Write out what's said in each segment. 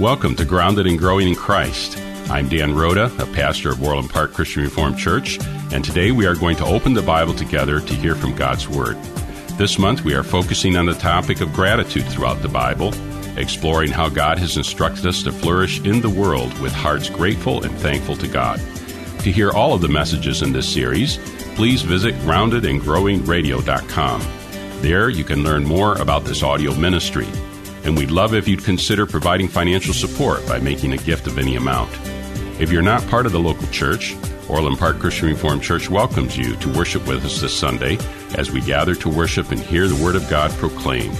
Welcome to Grounded and Growing in Christ. I'm Dan Rhoda, a pastor of Orland Park Christian Reformed Church, and today we are going to open the Bible together to hear from God's Word. This month we are focusing on the topic of gratitude throughout the Bible, exploring how God has instructed us to flourish in the world with hearts grateful and thankful to God. To hear all of the messages in this series, please visit groundedandgrowingradio.com. There you can learn more about this audio ministry and we'd love if you'd consider providing financial support by making a gift of any amount. If you're not part of the local church, Orland Park Christian Reformed Church welcomes you to worship with us this Sunday as we gather to worship and hear the Word of God proclaimed.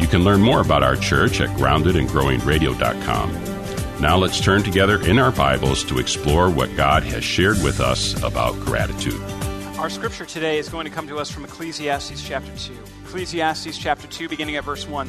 You can learn more about our church at groundedandgrowingradio.com. Now let's turn together in our Bibles to explore what God has shared with us about gratitude. Our scripture today is going to come to us from Ecclesiastes chapter 2. Ecclesiastes chapter 2, beginning at verse 1.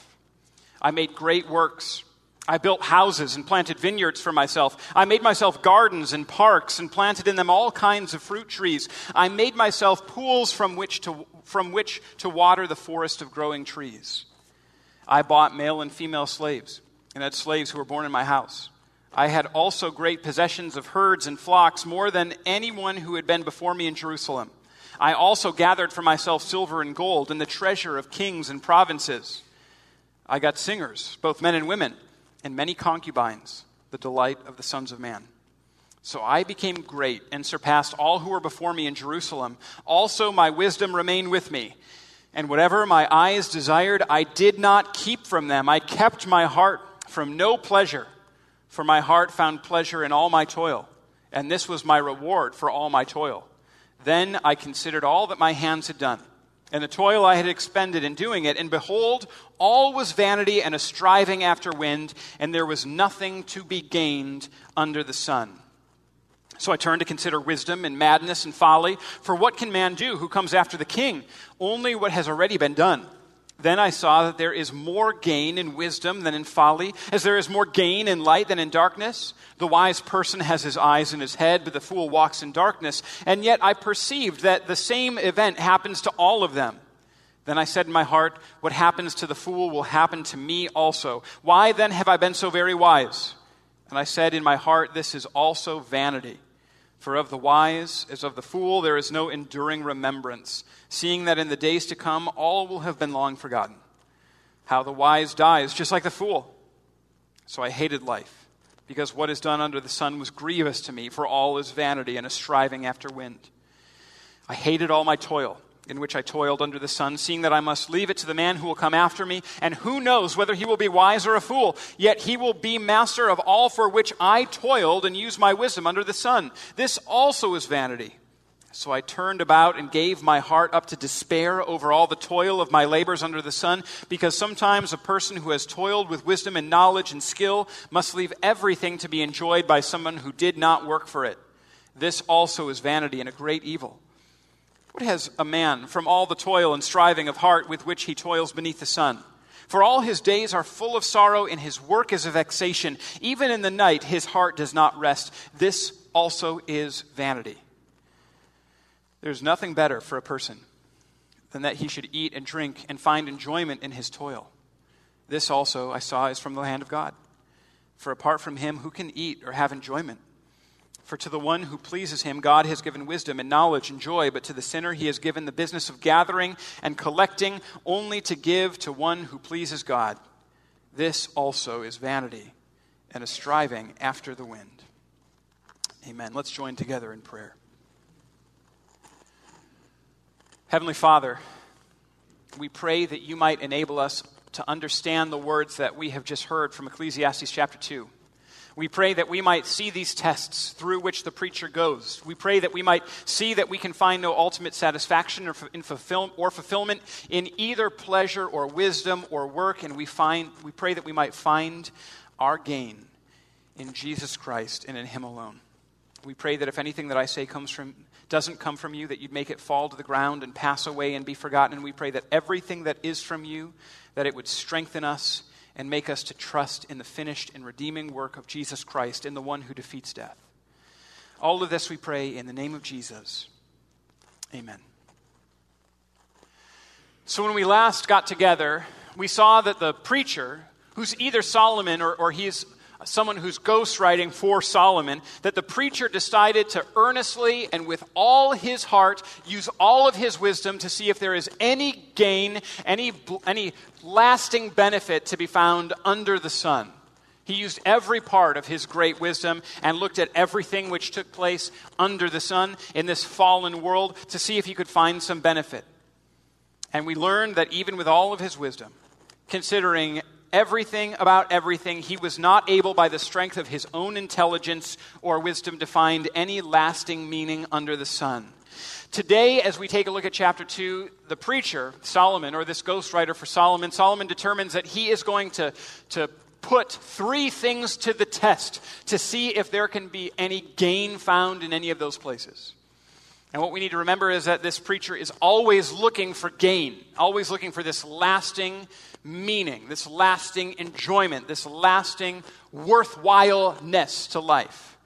I made great works. I built houses and planted vineyards for myself. I made myself gardens and parks and planted in them all kinds of fruit trees. I made myself pools from which to, from which to water the forest of growing trees. I bought male and female slaves and had slaves who were born in my house. I had also great possessions of herds and flocks, more than anyone who had been before me in Jerusalem. I also gathered for myself silver and gold and the treasure of kings and provinces. I got singers, both men and women, and many concubines, the delight of the sons of man. So I became great and surpassed all who were before me in Jerusalem. Also, my wisdom remained with me. And whatever my eyes desired, I did not keep from them. I kept my heart from no pleasure, for my heart found pleasure in all my toil. And this was my reward for all my toil. Then I considered all that my hands had done and the toil I had expended in doing it. And behold, all was vanity and a striving after wind, and there was nothing to be gained under the sun. So I turned to consider wisdom and madness and folly. For what can man do who comes after the king? Only what has already been done. Then I saw that there is more gain in wisdom than in folly, as there is more gain in light than in darkness. The wise person has his eyes in his head, but the fool walks in darkness. And yet I perceived that the same event happens to all of them. Then I said in my heart, What happens to the fool will happen to me also. Why then have I been so very wise? And I said in my heart, This is also vanity. For of the wise as of the fool there is no enduring remembrance, seeing that in the days to come all will have been long forgotten. How the wise dies, just like the fool. So I hated life, because what is done under the sun was grievous to me, for all is vanity and a striving after wind. I hated all my toil in which I toiled under the sun, seeing that I must leave it to the man who will come after me, and who knows whether he will be wise or a fool. Yet he will be master of all for which I toiled and used my wisdom under the sun. This also is vanity. So I turned about and gave my heart up to despair over all the toil of my labors under the sun, because sometimes a person who has toiled with wisdom and knowledge and skill must leave everything to be enjoyed by someone who did not work for it. This also is vanity and a great evil. What has a man from all the toil and striving of heart with which he toils beneath the sun? For all his days are full of sorrow, and his work is a vexation. Even in the night, his heart does not rest. This also is vanity. There's nothing better for a person than that he should eat and drink and find enjoyment in his toil. This also I saw is from the hand of God. For apart from him, who can eat or have enjoyment? For to the one who pleases him, God has given wisdom and knowledge and joy, but to the sinner, he has given the business of gathering and collecting only to give to one who pleases God. This also is vanity and a striving after the wind. Amen. Let's join together in prayer. Heavenly Father, we pray that you might enable us to understand the words that we have just heard from Ecclesiastes chapter 2. We pray that we might see these tests through which the preacher goes. We pray that we might see that we can find no ultimate satisfaction or, in fulfill, or fulfillment in either pleasure or wisdom or work, and we, find, we pray that we might find our gain in Jesus Christ and in Him alone. We pray that if anything that I say comes from, doesn't come from you, that you'd make it fall to the ground and pass away and be forgotten. And we pray that everything that is from you, that it would strengthen us and make us to trust in the finished and redeeming work of Jesus Christ, in the one who defeats death. All of this we pray in the name of Jesus. Amen. So, when we last got together, we saw that the preacher, who's either Solomon or, or he's someone who's ghostwriting for Solomon, that the preacher decided to earnestly and with all his heart use all of his wisdom to see if there is any gain, any, any lasting benefit to be found under the sun. He used every part of his great wisdom and looked at everything which took place under the sun in this fallen world to see if he could find some benefit. And we learned that even with all of his wisdom, considering everything about everything, he was not able by the strength of his own intelligence or wisdom to find any lasting meaning under the sun. Today, as we take a look at chapter 2, the preacher, Solomon, or this ghostwriter for Solomon, Solomon determines that he is going to, to put three things to the test to see if there can be any gain found in any of those places. And what we need to remember is that this preacher is always looking for gain, always looking for this lasting meaning, this lasting enjoyment, this lasting worthwhileness to life.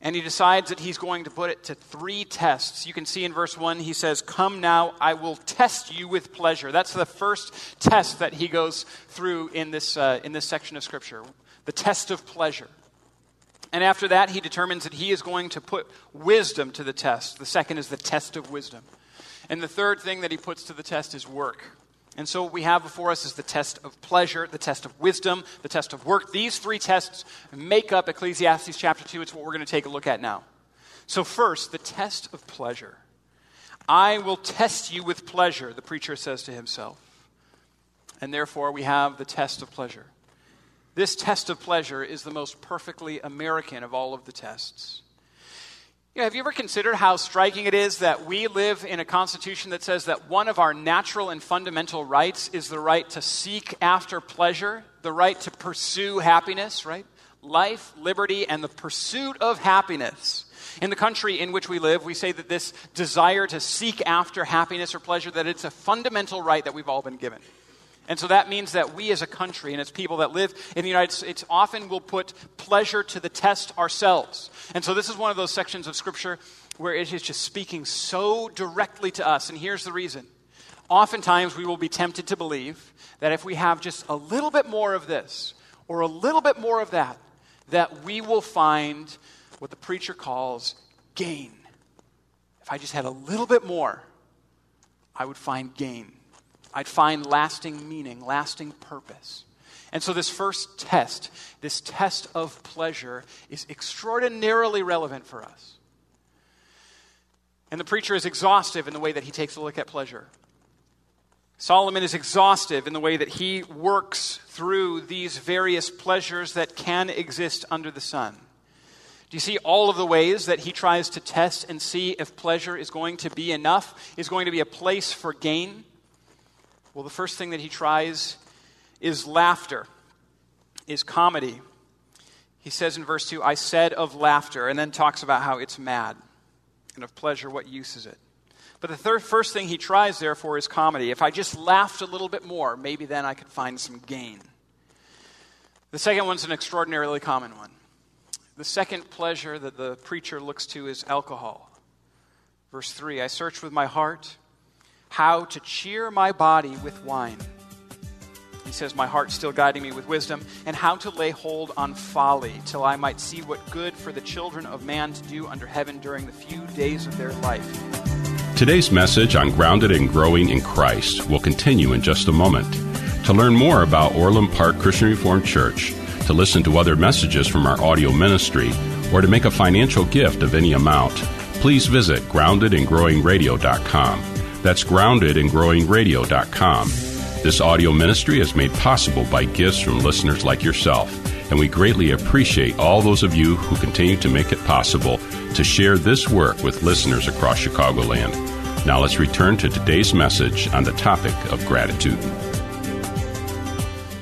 And he decides that he's going to put it to three tests. You can see in verse 1, he says, Come now, I will test you with pleasure. That's the first test that he goes through in this, uh, in this section of Scripture the test of pleasure. And after that, he determines that he is going to put wisdom to the test. The second is the test of wisdom. And the third thing that he puts to the test is work. And so what we have before us is the test of pleasure, the test of wisdom, the test of work. These three tests make up Ecclesiastes chapter 2. It's what we're going to take a look at now. So, first, the test of pleasure. I will test you with pleasure, the preacher says to himself. And therefore, we have the test of pleasure. This test of pleasure is the most perfectly American of all of the tests. Have you ever considered how striking it is that we live in a constitution that says that one of our natural and fundamental rights is the right to seek after pleasure, the right to pursue happiness, right? Life, liberty, and the pursuit of happiness. In the country in which we live, we say that this desire to seek after happiness or pleasure that it's a fundamental right that we've all been given. And so that means that we as a country and as people that live in the United States often will put pleasure to the test ourselves. And so this is one of those sections of Scripture where it is just speaking so directly to us. And here's the reason. Oftentimes we will be tempted to believe that if we have just a little bit more of this or a little bit more of that, that we will find what the preacher calls gain. If I just had a little bit more, I would find gain. I'd find lasting meaning, lasting purpose. And so, this first test, this test of pleasure, is extraordinarily relevant for us. And the preacher is exhaustive in the way that he takes a look at pleasure. Solomon is exhaustive in the way that he works through these various pleasures that can exist under the sun. Do you see all of the ways that he tries to test and see if pleasure is going to be enough, is going to be a place for gain? Well, the first thing that he tries is laughter, is comedy. He says in verse 2, I said of laughter, and then talks about how it's mad, and of pleasure, what use is it? But the third, first thing he tries, therefore, is comedy. If I just laughed a little bit more, maybe then I could find some gain. The second one's an extraordinarily common one. The second pleasure that the preacher looks to is alcohol. Verse 3 I searched with my heart how to cheer my body with wine. He says, My heart still guiding me with wisdom, and how to lay hold on folly, till I might see what good for the children of man to do under heaven during the few days of their life. Today's message on Grounded and Growing in Christ will continue in just a moment. To learn more about Orland Park Christian Reformed Church, to listen to other messages from our audio ministry, or to make a financial gift of any amount, please visit groundedandgrowingradio.com. That's groundedandgrowingradio.com. This audio ministry is made possible by gifts from listeners like yourself, and we greatly appreciate all those of you who continue to make it possible to share this work with listeners across Chicagoland. Now let's return to today's message on the topic of gratitude.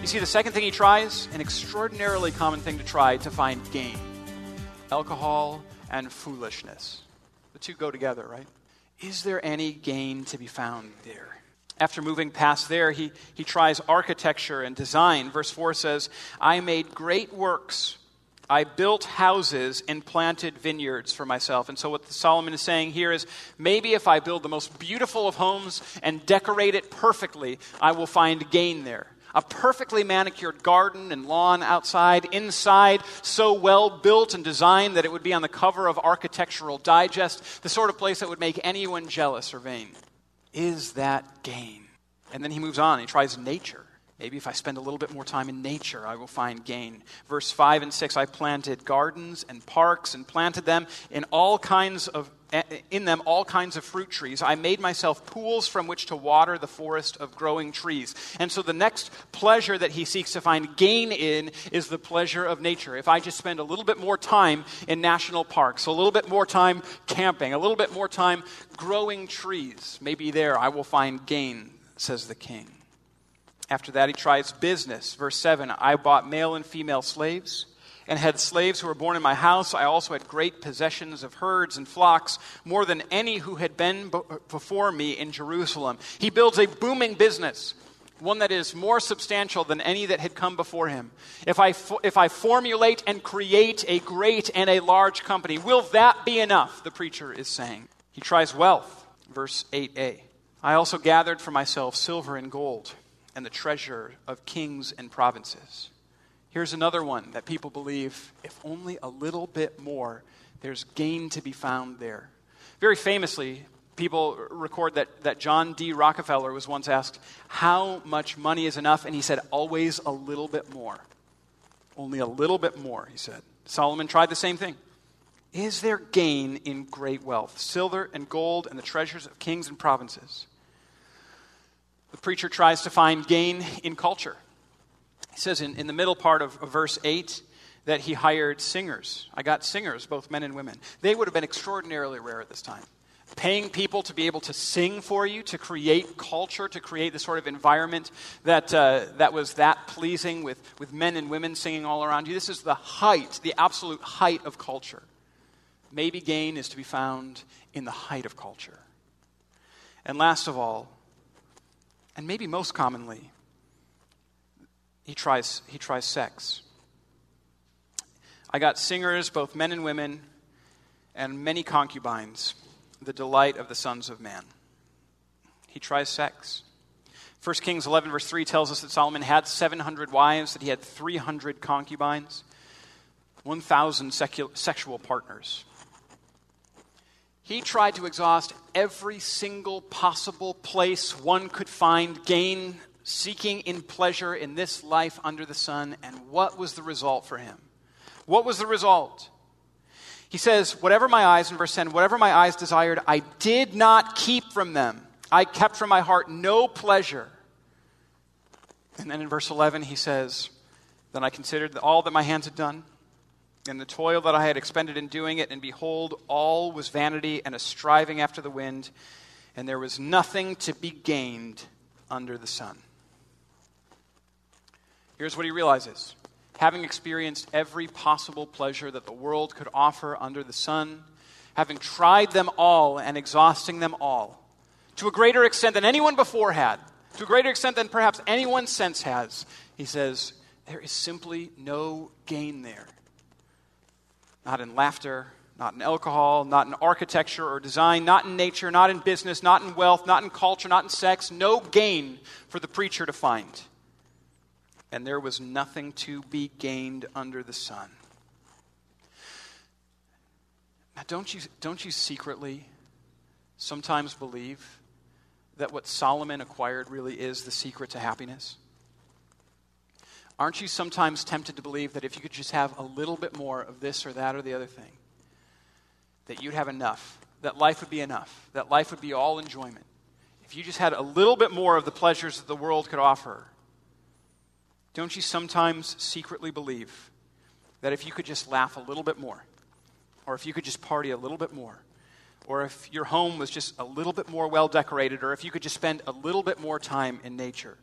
You see, the second thing he tries, an extraordinarily common thing to try to find gain alcohol and foolishness. The two go together, right? Is there any gain to be found there? After moving past there, he, he tries architecture and design. Verse 4 says, I made great works. I built houses and planted vineyards for myself. And so, what Solomon is saying here is maybe if I build the most beautiful of homes and decorate it perfectly, I will find gain there a perfectly manicured garden and lawn outside, inside, so well built and designed that it would be on the cover of Architectural Digest, the sort of place that would make anyone jealous or vain. Is that gain? And then he moves on. He tries nature. Maybe if I spend a little bit more time in nature, I will find gain. Verse 5 and 6 I planted gardens and parks and planted them in all kinds of eh, in them all kinds of fruit trees. I made myself pools from which to water the forest of growing trees. And so the next pleasure that he seeks to find gain in is the pleasure of nature. If I just spend a little bit more time in national parks, a little bit more time camping, a little bit more time growing trees, maybe there I will find gain, says the king. After that, he tries business. Verse 7 I bought male and female slaves and had slaves who were born in my house. I also had great possessions of herds and flocks, more than any who had been before me in Jerusalem. He builds a booming business, one that is more substantial than any that had come before him. If I, if I formulate and create a great and a large company, will that be enough? The preacher is saying. He tries wealth. Verse 8a. I also gathered for myself silver and gold and the treasure of kings and provinces. Here's another one that people believe if only a little bit more, there's gain to be found there. Very famously, people record that, that John D. Rockefeller was once asked, How much money is enough? And he said, Always a little bit more. Only a little bit more, he said. Solomon tried the same thing. Is there gain in great wealth, silver and gold and the treasures of kings and provinces? The preacher tries to find gain in culture. He says in, in the middle part of, of verse 8 that he hired singers. I got singers, both men and women. They would have been extraordinarily rare at this time. Paying people to be able to sing for you, to create culture, to create the sort of environment that, uh, that was that pleasing with, with men and women singing all around you. This is the height, the absolute height of culture. Maybe gain is to be found in the height of culture. And last of all, and maybe most commonly, he tries, he tries sex. I got singers, both men and women, and many concubines, the delight of the sons of man. He tries sex. 1 Kings 11, verse 3 tells us that Solomon had 700 wives, that he had 300 concubines, 1,000 sexual partners. He tried to exhaust every single possible place one could find gain seeking in pleasure in this life under the sun. And what was the result for him? What was the result? He says, Whatever my eyes, in verse 10, whatever my eyes desired, I did not keep from them. I kept from my heart no pleasure. And then in verse 11, he says, Then I considered all that my hands had done, and the toil that I had expended in doing it, and behold, all was vanity and a striving after the wind, and there was nothing to be gained under the sun. Here's what he realizes having experienced every possible pleasure that the world could offer under the sun, having tried them all and exhausting them all, to a greater extent than anyone before had, to a greater extent than perhaps anyone since has, he says, there is simply no gain there. Not in laughter, not in alcohol, not in architecture or design, not in nature, not in business, not in wealth, not in culture, not in sex. No gain for the preacher to find and there was nothing to be gained under the sun. Now, don't you, don't you secretly sometimes believe that what Solomon acquired really is the secret to happiness? Aren't you sometimes tempted to believe that if you could just have a little bit more of this or that or the other thing, that you'd have enough, that life would be enough, that life would be all enjoyment? If you just had a little bit more of the pleasures that the world could offer, don't you sometimes secretly believe that if you could just laugh a little bit more, or if you could just party a little bit more, or if your home was just a little bit more well decorated, or if you could just spend a little bit more time in nature,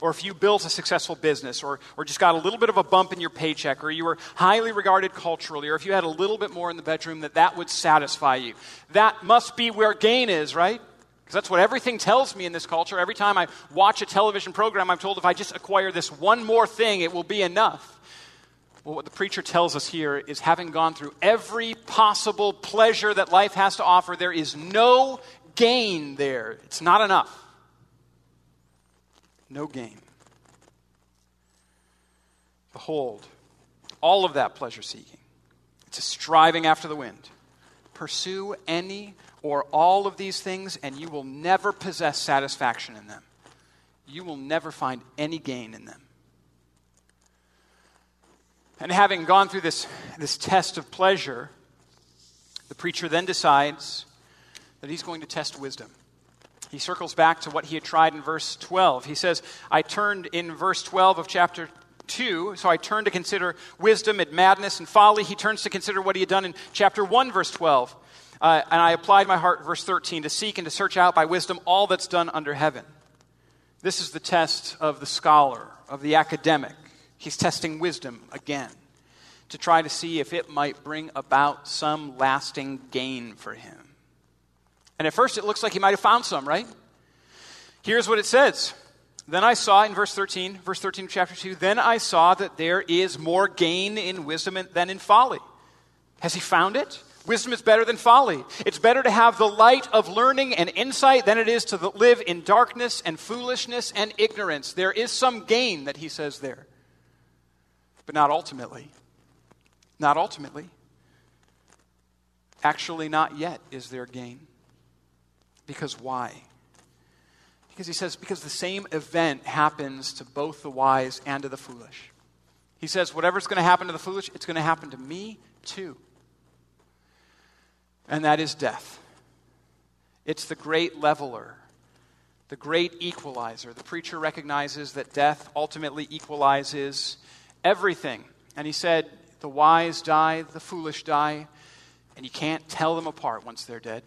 or if you built a successful business, or, or just got a little bit of a bump in your paycheck, or you were highly regarded culturally, or if you had a little bit more in the bedroom, that that would satisfy you. That must be where gain is, right? Because that's what everything tells me in this culture. Every time I watch a television program, I'm told if I just acquire this one more thing, it will be enough. Well, what the preacher tells us here is having gone through every possible pleasure that life has to offer, there is no gain there. It's not enough no gain. Behold, all of that pleasure seeking, it's a striving after the wind. Pursue any or all of these things, and you will never possess satisfaction in them. You will never find any gain in them. And having gone through this, this test of pleasure, the preacher then decides that he's going to test wisdom he circles back to what he had tried in verse 12. He says, I turned in verse 12 of chapter 2, so I turned to consider wisdom and madness and folly. He turns to consider what he had done in chapter 1, verse 12. Uh, and I applied my heart, verse 13, to seek and to search out by wisdom all that's done under heaven. This is the test of the scholar, of the academic. He's testing wisdom again to try to see if it might bring about some lasting gain for him. And at first, it looks like he might have found some, right? Here's what it says. Then I saw in verse 13, verse 13 of chapter 2, then I saw that there is more gain in wisdom than in folly. Has he found it? Wisdom is better than folly. It's better to have the light of learning and insight than it is to live in darkness and foolishness and ignorance. There is some gain that he says there, but not ultimately. Not ultimately. Actually, not yet is there gain. Because why? Because he says, because the same event happens to both the wise and to the foolish. He says, whatever's going to happen to the foolish, it's going to happen to me too. And that is death. It's the great leveler, the great equalizer. The preacher recognizes that death ultimately equalizes everything. And he said, the wise die, the foolish die, and you can't tell them apart once they're dead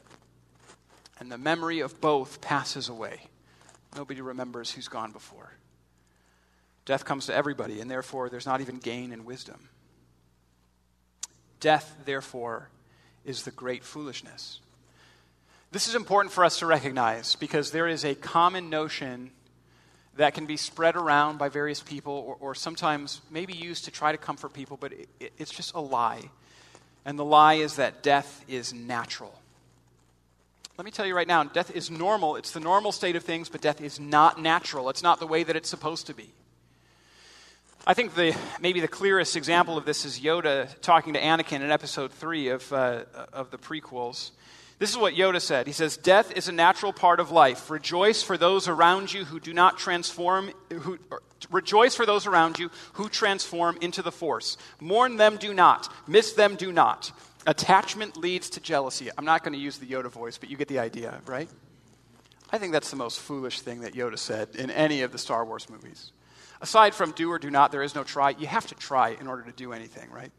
and the memory of both passes away. Nobody remembers who's gone before. Death comes to everybody, and therefore there's not even gain in wisdom. Death, therefore, is the great foolishness. This is important for us to recognize because there is a common notion that can be spread around by various people or, or sometimes maybe used to try to comfort people, but it, it, it's just a lie. And the lie is that death is natural. Let me tell you right now death is normal. It's the normal state of things, but death is not natural. It's not the way that it's supposed to be. I think the, maybe the clearest example of this is Yoda talking to Anakin in episode 3 of, uh, of the prequels. This is what Yoda said. He says, Death is a natural part of life. Rejoice for those around you who do not transform, who, rejoice for those around you who transform into the force. Mourn them, do not. Miss them, do not. Attachment leads to jealousy. I'm not going to use the Yoda voice, but you get the idea, right? I think that's the most foolish thing that Yoda said in any of the Star Wars movies. Aside from do or do not, there is no try. You have to try in order to do anything, right?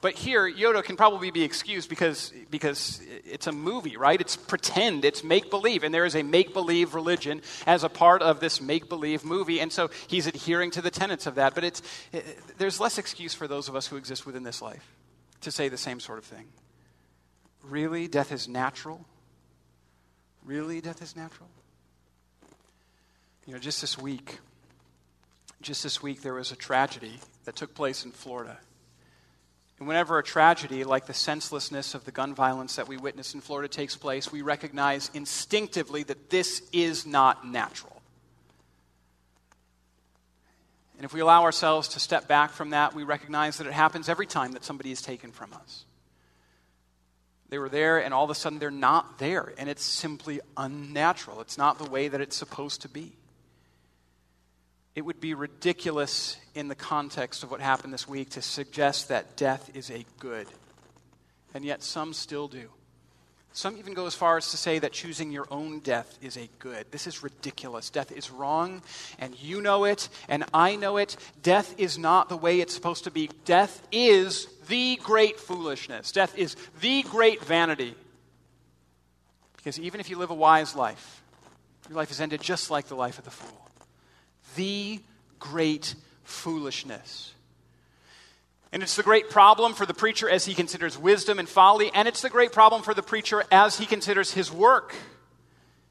But here, Yoda can probably be excused because, because it's a movie, right? It's pretend, it's make believe. And there is a make believe religion as a part of this make believe movie. And so he's adhering to the tenets of that. But it's, it, there's less excuse for those of us who exist within this life to say the same sort of thing. Really? Death is natural? Really? Death is natural? You know, just this week, just this week, there was a tragedy that took place in Florida. And whenever a tragedy like the senselessness of the gun violence that we witnessed in Florida takes place, we recognize instinctively that this is not natural. And if we allow ourselves to step back from that, we recognize that it happens every time that somebody is taken from us. They were there, and all of a sudden they're not there, and it's simply unnatural. It's not the way that it's supposed to be. It would be ridiculous in the context of what happened this week to suggest that death is a good, and yet some still do. Some even go as far as to say that choosing your own death is a good. This is ridiculous. Death is wrong, and you know it, and I know it. Death is not the way it's supposed to be. Death is the great foolishness, death is the great vanity. Because even if you live a wise life, your life is ended just like the life of the fool. the great foolishness. And it's the great problem for the preacher as he considers wisdom and folly, and it's the great problem for the preacher as he considers his work.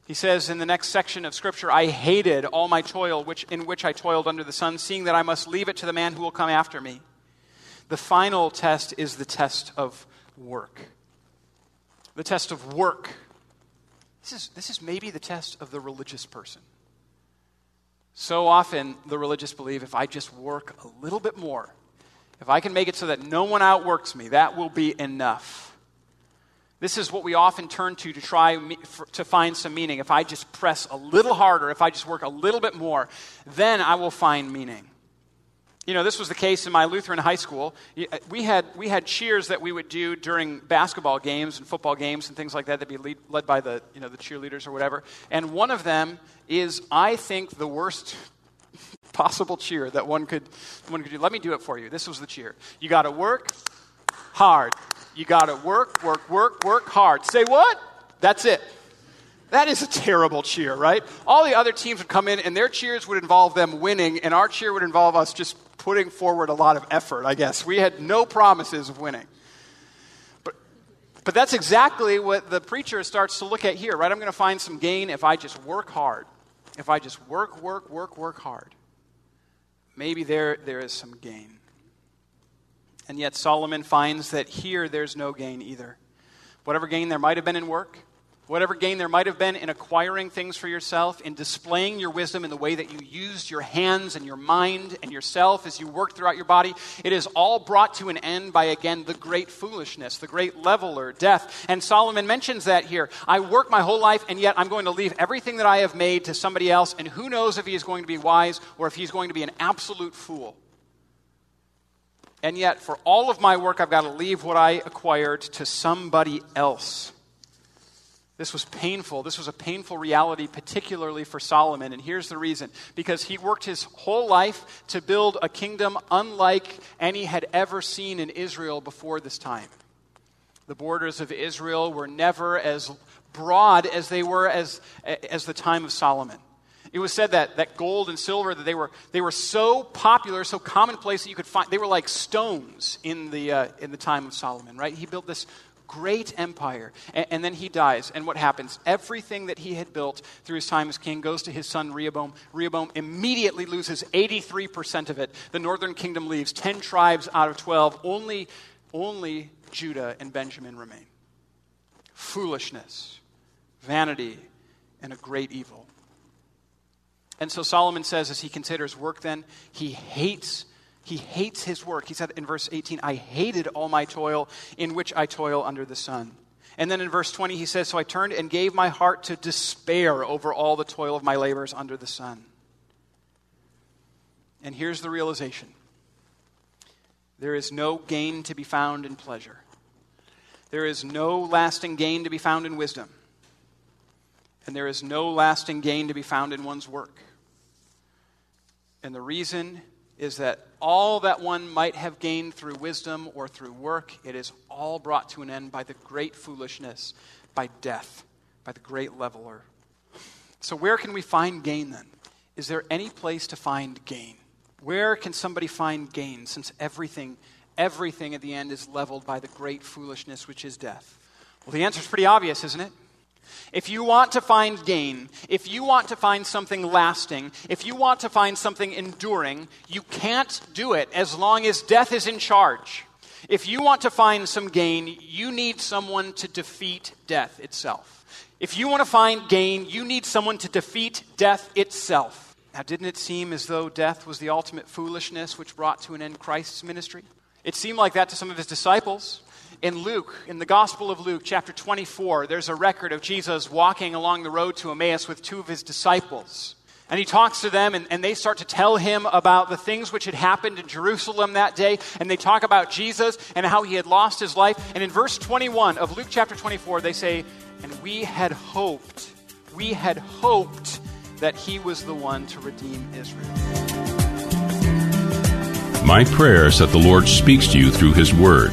He says in the next section of Scripture, I hated all my toil which, in which I toiled under the sun, seeing that I must leave it to the man who will come after me. The final test is the test of work. The test of work. This is, this is maybe the test of the religious person. So often, the religious believe if I just work a little bit more, if I can make it so that no one outworks me, that will be enough. This is what we often turn to to try to find some meaning. If I just press a little harder, if I just work a little bit more, then I will find meaning. You know, this was the case in my Lutheran high school. Uh, we had, we had cheers that we would do during basketball games and football games and things like that. That'd be lead, led by the, you know, the cheerleaders or whatever. And one of them is, I think, the worst possible cheer that one could, one could do. Let me do it for you. This was the cheer. You got to work hard. You got to work, work, work, work hard. Say what? That's it. That is a terrible cheer, right? All the other teams would come in and their cheers would involve them winning, and our cheer would involve us just putting forward a lot of effort, I guess. We had no promises of winning. But, but that's exactly what the preacher starts to look at here, right? I'm going to find some gain if I just work hard. If I just work, work, work, work hard. Maybe there, there is some gain. And yet Solomon finds that here there's no gain either. Whatever gain there might have been in work, whatever gain there might have been in acquiring things for yourself, in displaying your wisdom in the way that you used your hands and your mind and yourself as you worked throughout your body, it is all brought to an end by, again, the great foolishness, the great leveler, death. And Solomon mentions that here. I work my whole life, and yet I'm going to leave everything that I have made to somebody else, and who knows if he is going to be wise or if he's going to be an absolute fool. And yet, for all of my work, I've got to leave what I acquired to somebody else. This was painful. This was a painful reality, particularly for Solomon. And here's the reason because he worked his whole life to build a kingdom unlike any had ever seen in Israel before this time. The borders of Israel were never as broad as they were as, as the time of Solomon. It was said that, that gold and silver, that they were, they were so popular, so commonplace that you could find, they were like stones in the, uh, in the time of Solomon, right? He built this great empire. And, and, then he dies. And what happens? Everything that he had built through his time as king goes to his son Rehoboam. Rehoboam immediately loses 83% of it. The northern kingdom leaves 10 tribes out of 12. Only, only Judah and Benjamin remain. Foolishness, vanity, and a great evil. And so Solomon says, as he considers work, then, he hates. He hates his work. He said in verse 18, I hated all my toil in which I toil under the sun. And then in verse 20, he says, So I turned and gave my heart to despair over all the toil of my labors under the sun. And here's the realization there is no gain to be found in pleasure, there is no lasting gain to be found in wisdom, and there is no lasting gain to be found in one's work. And the reason is that all that one might have gained through wisdom or through work, it is all brought to an end by the great foolishness, by death, by the great leveler. So, where can we find gain then? Is there any place to find gain? Where can somebody find gain since everything, everything at the end is leveled by the great foolishness, which is death? Well, the answer is pretty obvious, isn't it? If you want to find gain, if you want to find something lasting, if you want to find something enduring, you can't do it as long as death is in charge. If you want to find some gain, you need someone to defeat death itself. If you want to find gain, you need someone to defeat death itself. Now, didn't it seem as though death was the ultimate foolishness which brought to an end Christ's ministry? It seemed like that to some of his disciples. In Luke, in the Gospel of Luke, chapter 24, there's a record of Jesus walking along the road to Emmaus with two of his disciples. And he talks to them, and, and, they start to tell him about the things which had happened in Jerusalem that day. And they talk about Jesus and how he had lost his life. And in verse 21 of Luke chapter 24, they say, And we had hoped, we had hoped that he was the one to redeem Israel. My prayer is that the Lord speaks to you through his word